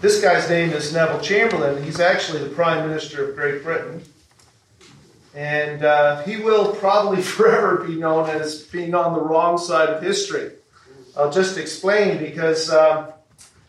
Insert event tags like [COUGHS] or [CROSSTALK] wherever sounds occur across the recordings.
this guy's name is Neville Chamberlain. He's actually the Prime Minister of Great Britain. And uh, he will probably [LAUGHS] forever be known as being on the wrong side of history. I'll just explain because um,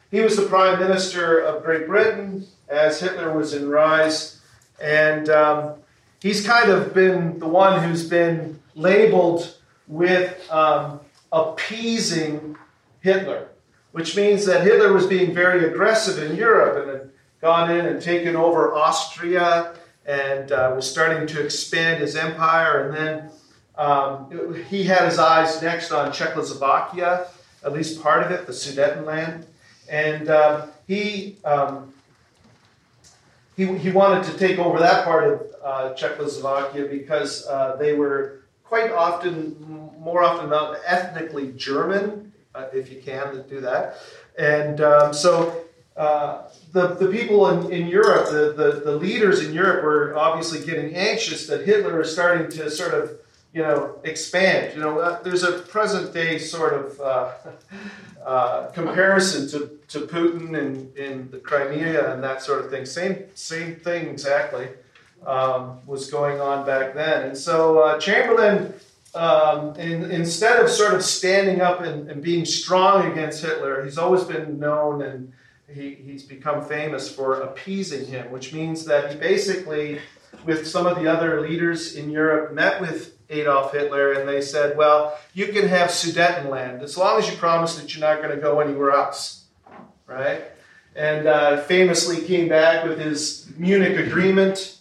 he was the Prime Minister of Great Britain as Hitler was in rise. And um, he's kind of been the one who's been labeled with um, appeasing Hitler, which means that Hitler was being very aggressive in Europe and had gone in and taken over Austria and uh, was starting to expand his empire. And then um, he had his eyes next on Czechoslovakia, at least part of it, the Sudetenland. And um, he, um, he, he wanted to take over that part of uh, Czechoslovakia because uh, they were quite often, more often than not, ethnically German, uh, if you can do that. And um, so uh, the, the people in, in Europe, the, the, the leaders in Europe were obviously getting anxious that Hitler is starting to sort of, you know, expand. You know, uh, there's a present day sort of uh, [LAUGHS] uh, comparison to, to Putin in, in the Crimea and that sort of thing. Same, same thing exactly um, was going on back then. And so uh, Chamberlain, um, in, instead of sort of standing up and, and being strong against Hitler, he's always been known and he, he's become famous for appeasing him, which means that he basically, with some of the other leaders in Europe, met with Adolf Hitler and they said, Well, you can have Sudetenland as long as you promise that you're not going to go anywhere else. Right? And uh, famously came back with his Munich Agreement.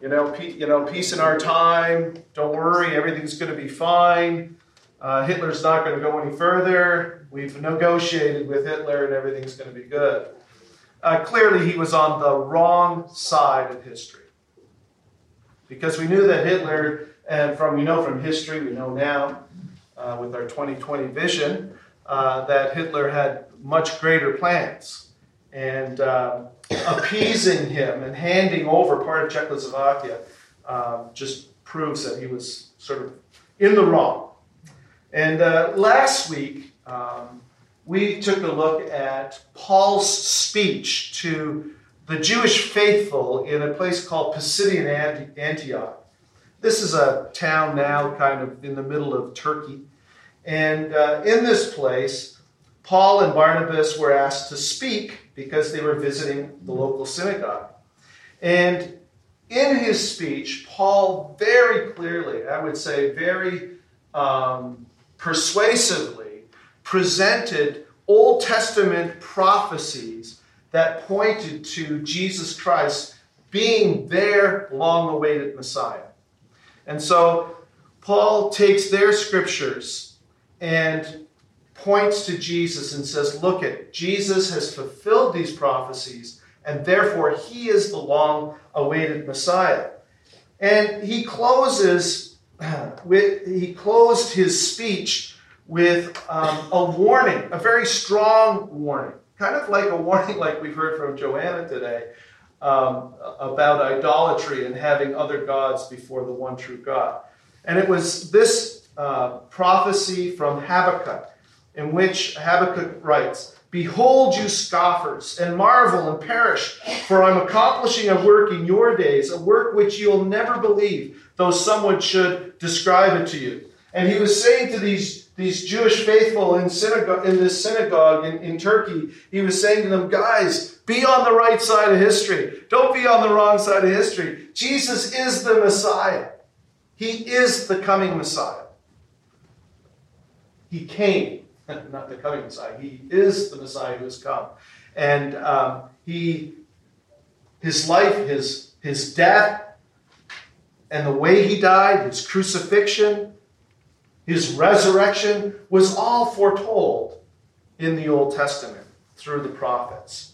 You know, pe- you know, peace in our time. Don't worry, everything's going to be fine. Uh, Hitler's not going to go any further. We've negotiated with Hitler and everything's going to be good. Uh, clearly, he was on the wrong side of history. Because we knew that Hitler, and from we know from history, we know now uh, with our 2020 vision, uh, that Hitler had much greater plans. And um, appeasing him and handing over part of Czechoslovakia um, just proves that he was sort of in the wrong. And uh, last week, um, we took a look at Paul's speech to the Jewish faithful in a place called Pisidian Antioch. This is a town now kind of in the middle of Turkey. And uh, in this place, Paul and Barnabas were asked to speak because they were visiting the local synagogue. And in his speech, Paul very clearly, I would say very um, persuasively presented Old Testament prophecies that pointed to Jesus Christ being their long awaited Messiah. And so Paul takes their scriptures and points to Jesus and says, Look at Jesus has fulfilled these prophecies, and therefore he is the long awaited Messiah. And he closes [CLEARS THROAT] with, he closed his speech with um, a warning, a very strong warning, kind of like a warning [LAUGHS] like we've heard from Joanna today um, about idolatry and having other gods before the one true God. And it was this uh, prophecy from Habakkuk, in which Habakkuk writes, Behold, you scoffers, and marvel and perish, for I'm accomplishing a work in your days, a work which you'll never believe, though someone should describe it to you. And he was saying to these, these Jewish faithful in, synagogue, in this synagogue in, in Turkey, he was saying to them, guys, be on the right side of history. Don't be on the wrong side of history. Jesus is the Messiah. He is the coming Messiah. He came, not the coming Messiah. He is the Messiah who has come. And um, he, his life, his, his death, and the way he died, his crucifixion, his resurrection, was all foretold in the Old Testament through the prophets.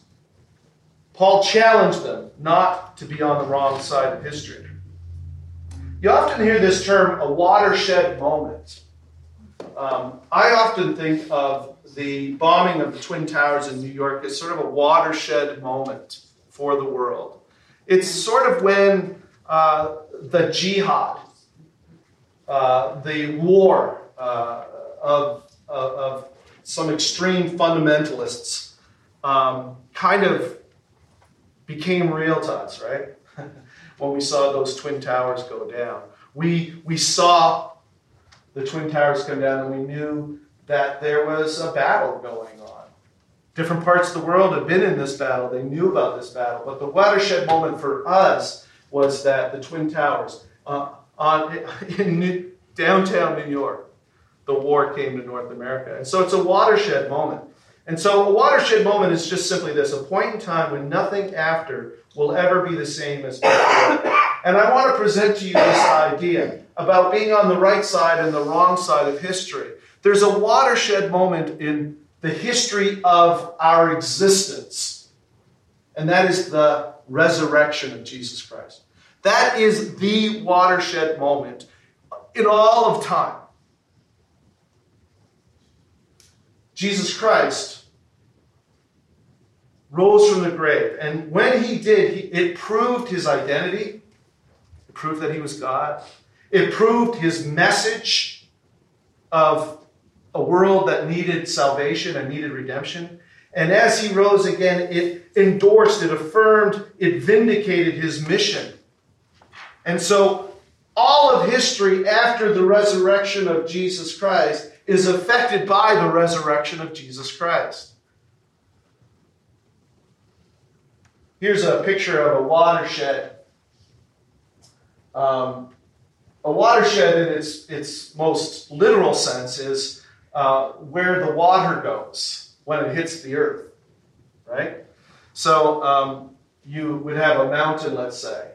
Paul challenged them not to be on the wrong side of history. You often hear this term a watershed moment. Um, I often think of the bombing of the Twin Towers in New York as sort of a watershed moment for the world. It's sort of when uh, the jihad, uh, the war uh, of, of, some extreme fundamentalists um, kind of became real to us, right? [LAUGHS] when we saw those Twin Towers go down. We, we saw the Twin Towers come down and we knew that there was a battle going on. Different parts of the world had been in this battle, they knew about this battle, but the watershed moment for us was that the Twin Towers uh, on, [LAUGHS] in New, downtown New York, the war came to North America. And so it's a watershed moment. And so a watershed moment is just simply this a point in time when nothing after will ever be the same as before. And I want to present to you this idea about being on the right side and the wrong side of history. There's a watershed moment in the history of our existence, and that is the resurrection of Jesus Christ. That is the watershed moment in all of time. Jesus Christ rose from the grave. And when he did, he, it proved his identity, it proved that he was God, it proved his message of a world that needed salvation and needed redemption. And as he rose again, it endorsed, it affirmed, it vindicated his mission. And so all of history after the resurrection of Jesus Christ is affected by the resurrection of Jesus Christ. Here's a picture of a watershed. Um, a watershed, in its, its most literal sense, is uh, where the water goes when it hits the earth, right? So um, you would have a mountain, let's say,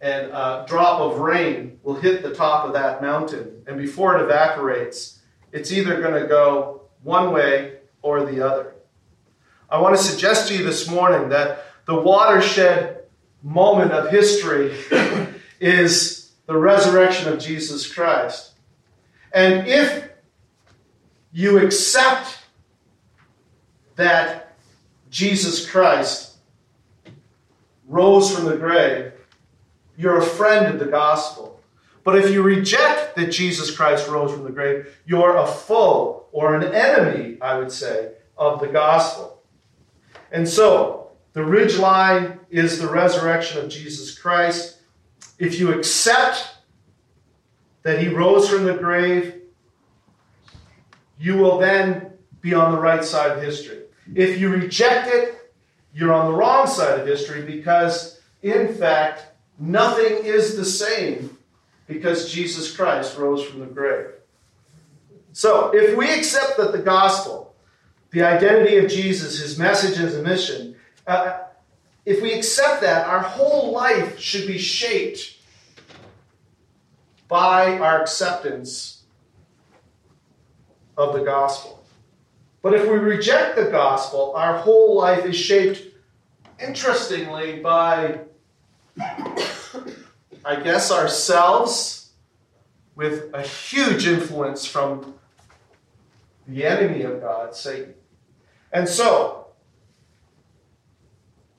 and a drop of rain will hit the top of that mountain, and before it evaporates, it's either going to go one way or the other. I want to suggest to you this morning that the watershed moment of history [LAUGHS] is the resurrection of Jesus Christ. And if you accept that Jesus Christ rose from the grave, you're a friend of the gospel. But if you reject that Jesus Christ rose from the grave, you're a foe or an enemy, I would say, of the gospel. And so, the ridge line is the resurrection of Jesus Christ. If you accept that he rose from the grave, you will then be on the right side of history. If you reject it, you're on the wrong side of history because, in fact, nothing is the same because Jesus Christ rose from the grave. So, if we accept that the gospel, the identity of Jesus, his message, and his mission, uh, if we accept that, our whole life should be shaped by our acceptance of the gospel. But if we reject the gospel, our whole life is shaped, interestingly, by, [COUGHS] I guess, ourselves, with a huge influence from the enemy of God, Satan. And so,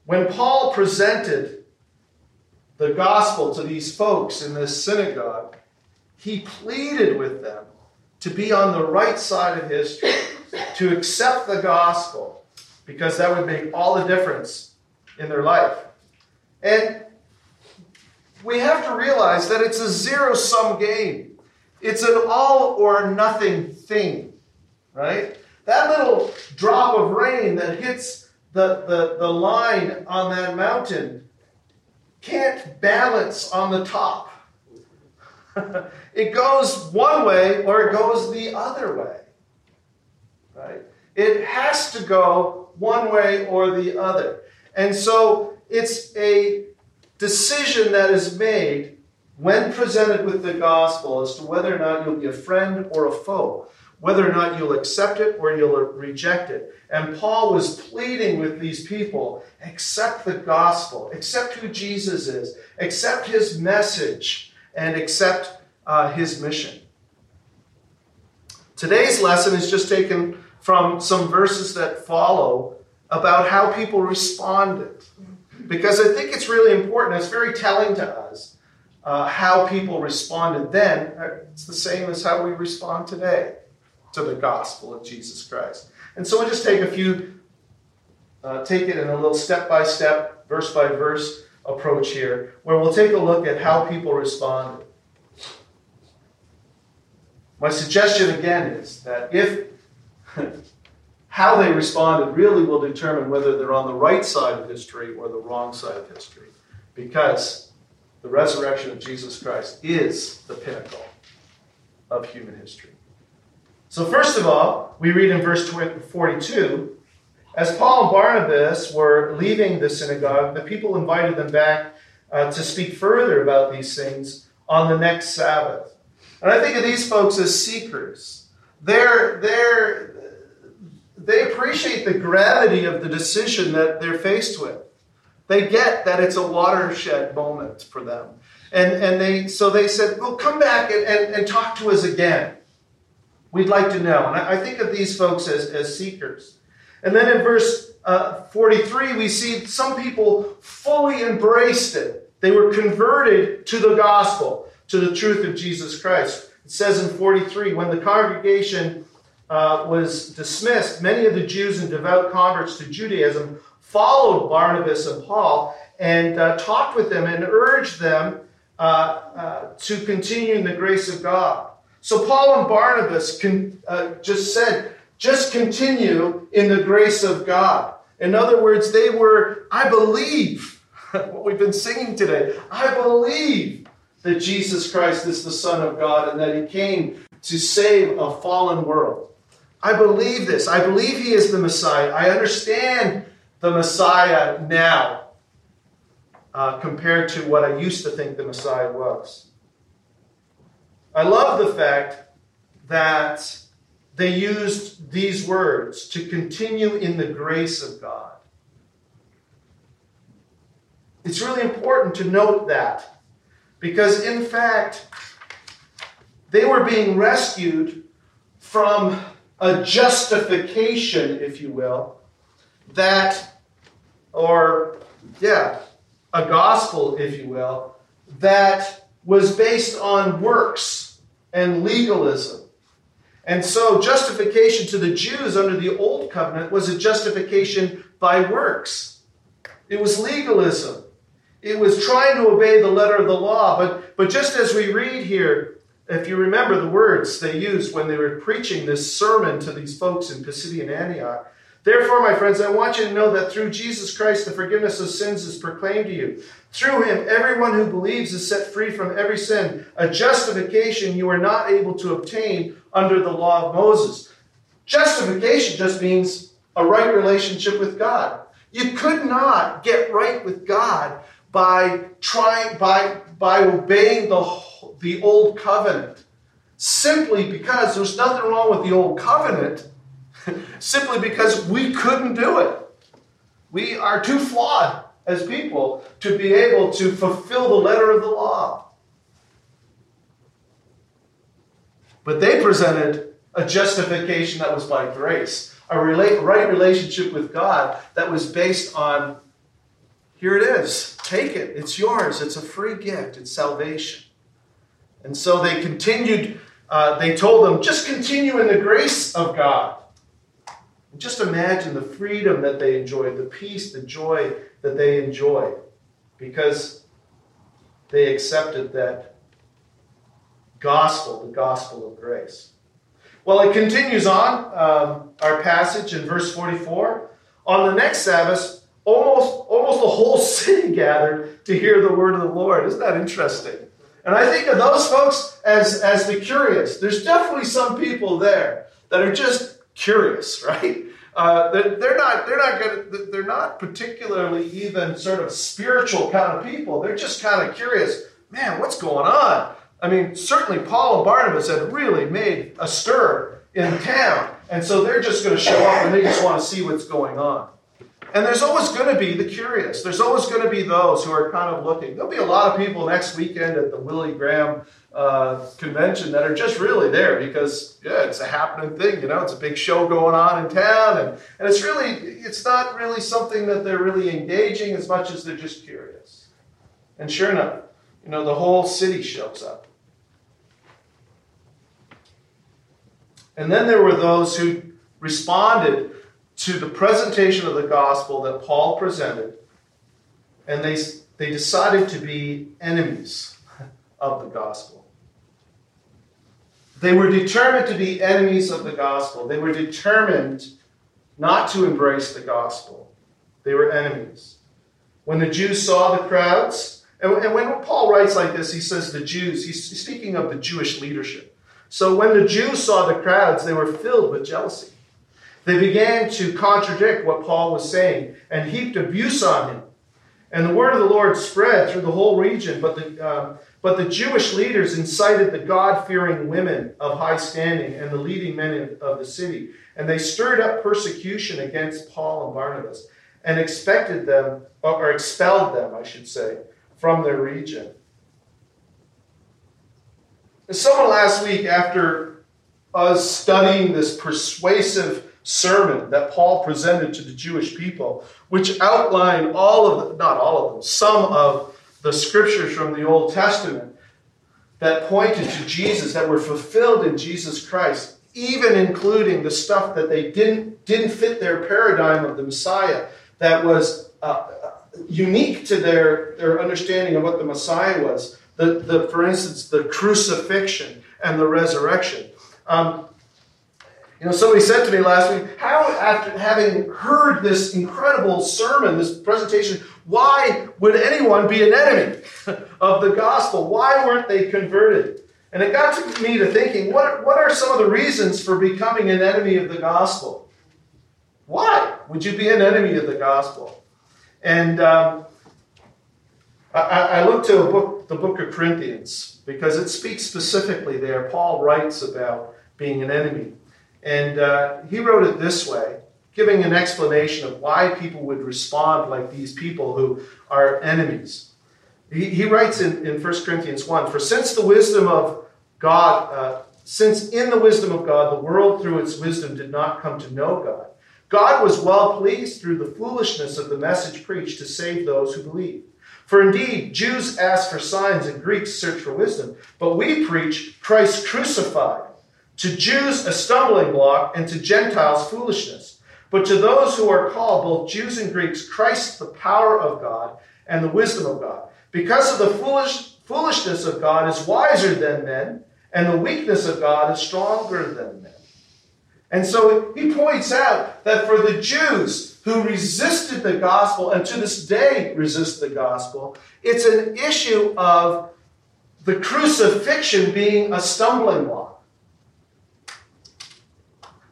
when Paul presented the gospel to these folks in this synagogue, he pleaded with them to be on the right side of history, to accept the gospel, because that would make all the difference in their life. And we have to realize that it's a zero sum game, it's an all or nothing thing, right? That little drop of rain that hits the, the, the line on that mountain can't balance on the top. [LAUGHS] it goes one way or it goes the other way. Right? It has to go one way or the other. And so it's a decision that is made when presented with the gospel as to whether or not you'll be a friend or a foe whether or not you'll accept it or you'll reject it. And Paul was pleading with these people accept the gospel, accept who Jesus is, accept his message, and accept uh, his mission. Today's lesson is just taken from some verses that follow about how people responded. Because I think it's really important, it's very telling to us uh, how people responded then. It's the same as how we respond today to the gospel of Jesus Christ. And so we'll just take a few uh, take it in a little step by step, verse by verse approach here, where we'll take a look at how people responded. My suggestion again is that if [LAUGHS] how they responded really will determine whether they're on the right side of history or the wrong side of history, because the resurrection of Jesus Christ is the pinnacle of human history. So, first of all, we read in verse 42 as Paul and Barnabas were leaving the synagogue, the people invited them back uh, to speak further about these things on the next Sabbath. And I think of these folks as seekers. They're, they're, they appreciate the gravity of the decision that they're faced with. They get that it's a watershed moment for them. And, and they, so they said, well, come back and, and, and talk to us again. We'd like to know. And I, think of these folks as, as seekers. And then in verse uh, 43, we see some people fully embraced it. They were converted to the gospel, to the truth of Jesus Christ. It says in 43 when the congregation uh, was dismissed, many of the Jews and devout converts to Judaism followed Barnabas and Paul and uh, talked with them and urged them uh, uh to continue in the grace of God. So Paul and Barnabas can, uh, just said, just continue in the grace of God. In other words, they were, I believe, [LAUGHS] what we've been singing today, I believe that Jesus Christ is the Son of God and that He came to save a fallen world. I believe this. I believe He is the Messiah. I understand the Messiah now uh, compared to what I used to think the Messiah was. I love the fact that they used these words to continue in the grace of God. It's really important to note that because, in fact, they were being rescued from a justification, if you will, that, or, yeah, a gospel, if you will, that was based on works and legalism. And so, justification to the Jews under the Old Covenant was a justification by works. It was legalism. It was trying to obey the letter of the law. But, but just as we read here, if you remember the words they used when they were preaching this sermon to these folks in Pisidian Antioch, Therefore, my friends, I want you to know that through Jesus Christ, the forgiveness of sins is proclaimed to you. Through him, everyone who believes is set free from every sin, a justification you are not able to obtain under the law of Moses. Justification just means a right relationship with God. You could not get right with God by trying by by obeying the the old covenant simply because there's nothing wrong with the old covenant [LAUGHS] simply because we couldn't do it. We are too flawed as people to be able to fulfill the letter of the law. But they presented a justification that was by grace, a relate, right relationship with God that was based on here it is, take it, it's yours, it's a free gift, it's salvation. And so they continued, uh, they told them, just continue in the grace of God. Just imagine the freedom that they enjoyed, the peace, the joy that they enjoyed because they accepted that gospel, the gospel of grace. Well, it continues on, um, our passage in verse 44. On the next Sabbath, almost, almost the whole [LAUGHS] city gathered to hear the word of the Lord. Isn't that interesting? And I think of those folks as, as the curious. There's definitely some people there that are just curious, [LAUGHS] right? Uh, they're not they're not good, they're not particularly even sort of spiritual kind of people. They're just kind of curious. Man, what's going on? I mean, certainly Paul and Barnabas had really made a stir in town, and so they're just going to show up and they just want to see what's going on. And there's always going to be the curious. There's always going to be those who are kind of looking. There'll be a lot of people next weekend at the Willie Graham uh, convention that are just really there because, yeah, it's a happening thing. You know, it's a big show going on in town. And, and it's really, it's not really something that they're really engaging as much as they're just curious. And sure enough, you know, the whole city shows up. And then there were those who responded to the presentation of the gospel that Paul presented, and they, they decided to be enemies of the gospel. They were determined to be enemies of the gospel. They were determined not to embrace the gospel. They were enemies. When the Jews saw the crowds, and, when Paul writes like this, he says the Jews, he's speaking of the Jewish leadership. So when the Jews saw the crowds, they were filled with jealousy. They began to contradict what Paul was saying and heaped abuse on him. And the word of the Lord spread through the whole region, but the, uh, but the Jewish leaders incited the God fearing women of high standing and the leading men of the city. And they stirred up persecution against Paul and Barnabas and expected them, or expelled them, I should say, from their region. Someone last week, after us studying this persuasive sermon that Paul presented to the Jewish people, which outlined all of the, not all of them, some of the scriptures from the Old Testament that pointed to Jesus, that were fulfilled in Jesus Christ, even including the stuff that they didn't, didn't fit their paradigm of the Messiah, that was uh, unique to their, their understanding of what the Messiah was. The, the, for instance, the crucifixion and the resurrection. Um, you know, somebody said to me last week, how, after having heard this incredible sermon, this presentation, why would anyone be an enemy [LAUGHS] of the gospel? Why weren't they converted? And it got to me to thinking, what, what are some of the reasons for becoming an enemy of the gospel? Why would you be an enemy of the gospel? And um, I, I to a book, the book of Corinthians, because it speaks specifically there. Paul writes about being an enemy. And uh, he wrote it this way, giving an explanation of why people would respond like these people who are enemies. He, he writes in, in 1 Corinthians 1 For since the wisdom of God, uh, since in the wisdom of God the world through its wisdom did not come to know God, God was well pleased through the foolishness of the message preached to save those who believe. For indeed, Jews ask for signs and Greeks search for wisdom, but we preach Christ crucified to Jews, a stumbling block, and to Gentiles, foolishness. But to those who are called, both Jews and Greeks, Christ, the power of God and the wisdom of God. Because of the foolish, foolishness of God is wiser than men, and the weakness of God is stronger than men. And so he points out that for the Jews who resisted the gospel and to this day resist the gospel, it's an issue of the crucifixion being a stumbling block.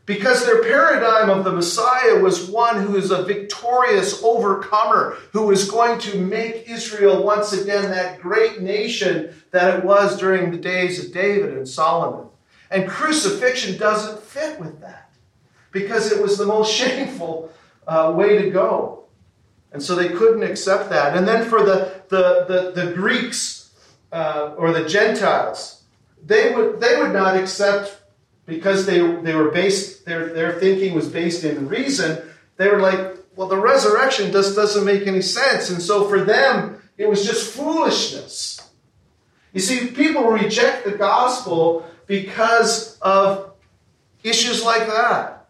Because their paradigm of the Messiah was one who is a victorious overcomer, who is going to make Israel once again that great nation that it was during the days of David and Solomon. And crucifixion doesn't fit with that because it was the most [LAUGHS] shameful uh, way to go. And so they couldn't accept that. And then for the, the, the, the Greeks uh, or the Gentiles, they would, they would not accept because they, they were based, their, their thinking was based in reason, they were like, well, the resurrection just doesn't make any sense. And so for them, it was just foolishness. You see, people reject the gospel because of issues like that.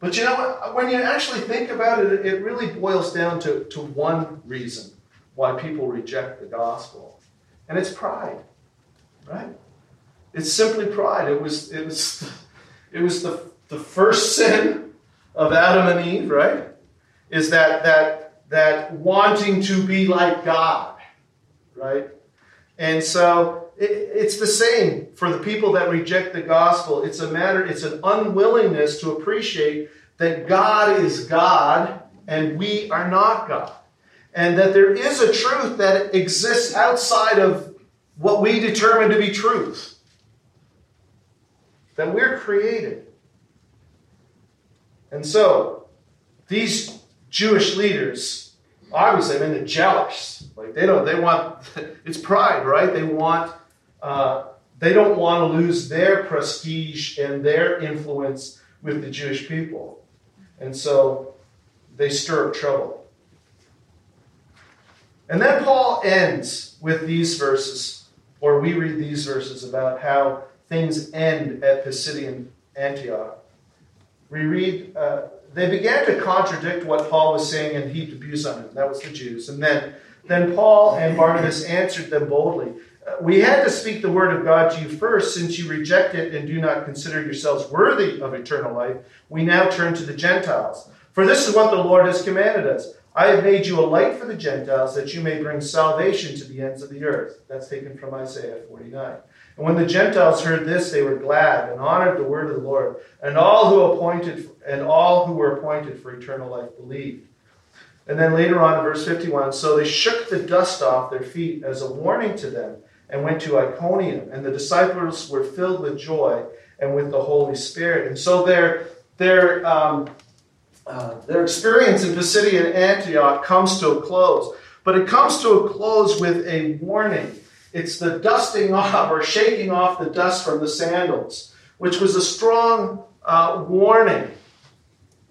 But you know what? When you actually think about it, it really boils down to, to one reason why people reject the gospel, and it's pride. Right? It's simply pride. It was, it was, it was the, the first sin of Adam and Eve, right? Is that, that, that wanting to be like God, right? And so it, it's the same for the people that reject the gospel. It's a matter, it's an unwillingness to appreciate that God is God and we are not God. And that there is a truth that exists outside of what we determine to be truth. then we're created. And so, these Jewish leaders, obviously, I mean, they're jealous. Like they don't, they want, [LAUGHS] it's pride, right? They want, uh, they don't want to lose their prestige and their influence with the Jewish people. And so they stir up trouble. And then Paul ends with these verses or we read these verses about how things end at Pisidian Antioch, we read uh, they began to contradict what Paul was saying and heaped abuse on him. That was the Jews. And then, then Paul and Barnabas answered them boldly. Uh, we had to speak the word of God to you first, since you reject it and do not consider yourselves worthy of eternal life. We now turn to the Gentiles. For this is what the Lord has commanded us. I have made you a light for the Gentiles, that you may bring salvation to the ends of the earth. That's taken from Isaiah 49. And when the Gentiles heard this, they were glad and honored the word of the Lord. And all who appointed and all who were appointed for eternal life believed. And then later on in verse 51, so they shook the dust off their feet as a warning to them and went to Iconium. And the disciples were filled with joy and with the Holy Spirit. And so their, their, um, uh, their experience in Pisidian Antioch comes to a close. But it comes to a close with a warning it's the dusting [LAUGHS] off or shaking off the dust from the sandals, which was a strong uh, warning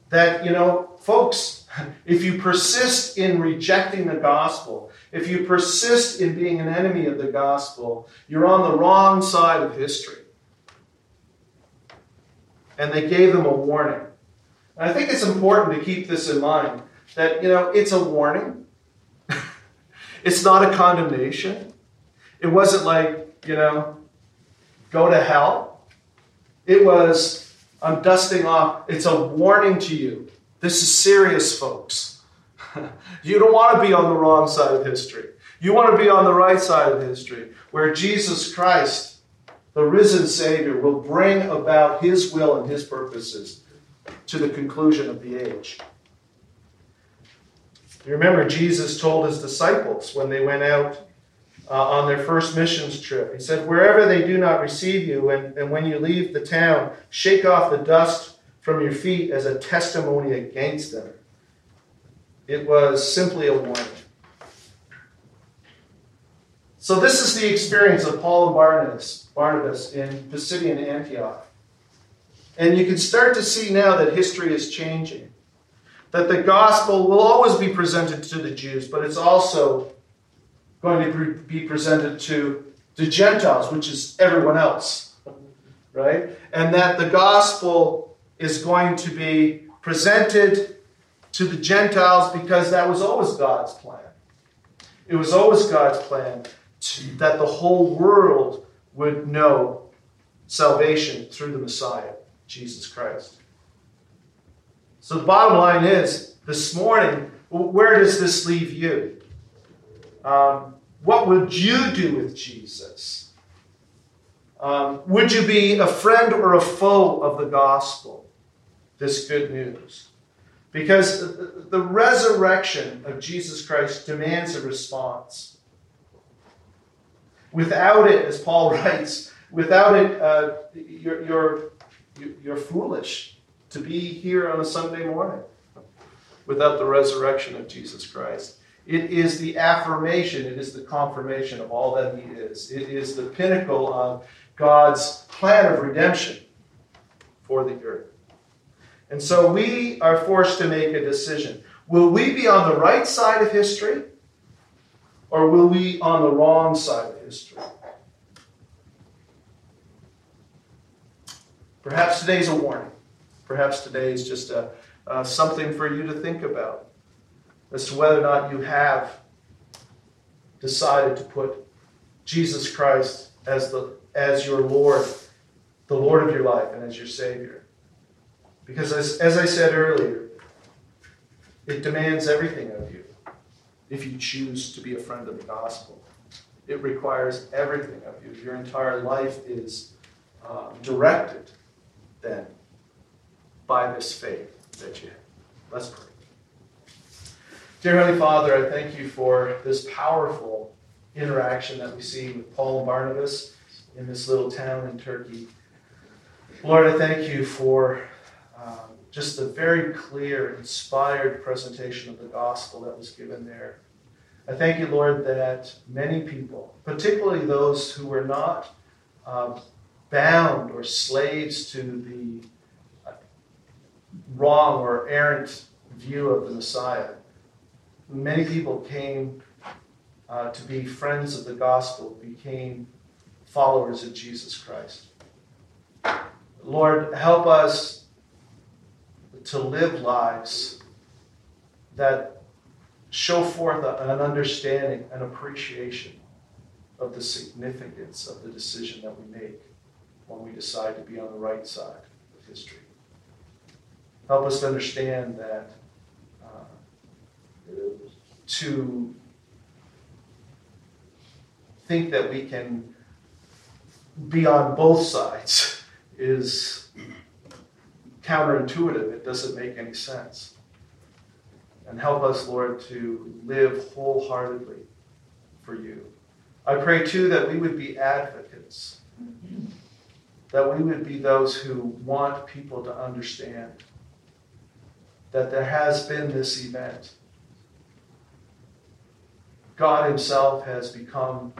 that, you know, folks, [LAUGHS] if you persist in rejecting the gospel, if you persist in being an enemy of the gospel, you're on the wrong side of history. And they gave them a warning. And I think it's important to keep this in mind that, you know, it's a warning, [LAUGHS] it's not a condemnation. It wasn't like, you know, go to hell. It was, I'm dusting off. It's a warning to you. This is serious, folks. [LAUGHS] you don't want to be on the wrong side of history. You want to be on the right side of history, where Jesus Christ, the risen Savior, will bring about His will and His purposes to the conclusion of the age. You remember, Jesus told His disciples when they went out uh, on their first missions trip. He said, Wherever they do not receive you, and, and when you leave the town, shake off the dust from your feet as a testimony against them. It was simply a warning. So, this is the experience of Paul and Barnabas, Barnabas in Pisidian Antioch. And you can start to see now that history is changing. That the gospel will always be presented to the Jews, but it's also going to be presented to the Gentiles, which is everyone else, right? And that the gospel is going to be presented to the Gentiles because that was always God's plan. It was always God's plan to, that the whole world would know salvation through the Messiah, Jesus Christ. So the bottom line is this morning, where does this leave you? Um, what would you do with Jesus? Um, would you be a friend or a foe of the gospel? This good news. Because the resurrection of Jesus Christ demands a response. Without it, as Paul [LAUGHS] writes, without it, uh, you're, you're, you're foolish to be here on a Sunday morning without the resurrection of Jesus Christ. It is the affirmation, it is the confirmation of all that He is. It is the pinnacle of God's plan of redemption for the earth. And so we are forced to make a decision. Will we be on the right side of history or will we on the wrong side of history? Perhaps today's a warning. Perhaps today is just a, uh, something for you to think about as to whether or not you have decided to put Jesus Christ as, the, as your Lord, the Lord of your life, and as your Savior. Because, as, as I said earlier, it demands everything of you if you choose to be a friend of the gospel. It requires everything of you. Your entire life is um, directed then by this faith that you have. Let's pray. Dear Heavenly Father, I thank you for this powerful interaction that we see with Paul and Barnabas in this little town in Turkey. Lord, I thank you for um, just the very clear, inspired presentation of the gospel that was given there. I thank you, Lord, that many people, particularly those who were not uh, bound or slaves to the uh, wrong or errant view of the Messiah, many people came uh, to be friends of the gospel, became followers of Jesus Christ. Lord, help us to live lives that show forth an understanding, an appreciation of the significance of the decision that we make when we decide to be on the right side of history. Help us understand that uh, to think that we can be on both sides [LAUGHS] is counterintuitive. It doesn't make any sense. And help us, Lord, to live wholeheartedly for you. I pray, too, that we would be advocates, that we would be those who want people to understand that there has been this event. God Himself has become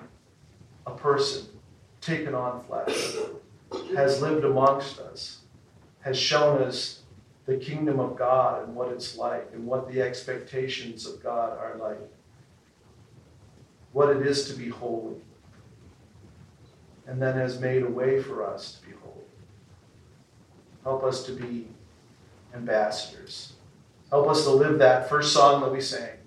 a person, taken on flesh, has lived amongst us, has shown us the kingdom of God and what it's like, and what the expectations of God are like, what it is to be holy, and then has made a way for us to be holy. Help us to be ambassadors. Help us to live that first song that we sang.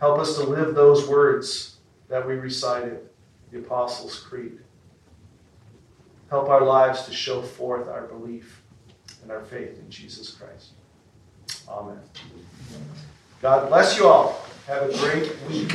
Help us to live those words that we recited, the Apostles' Creed. Help our lives to show forth our belief and our faith in Jesus Christ. Amen. God bless you all. Have a great week.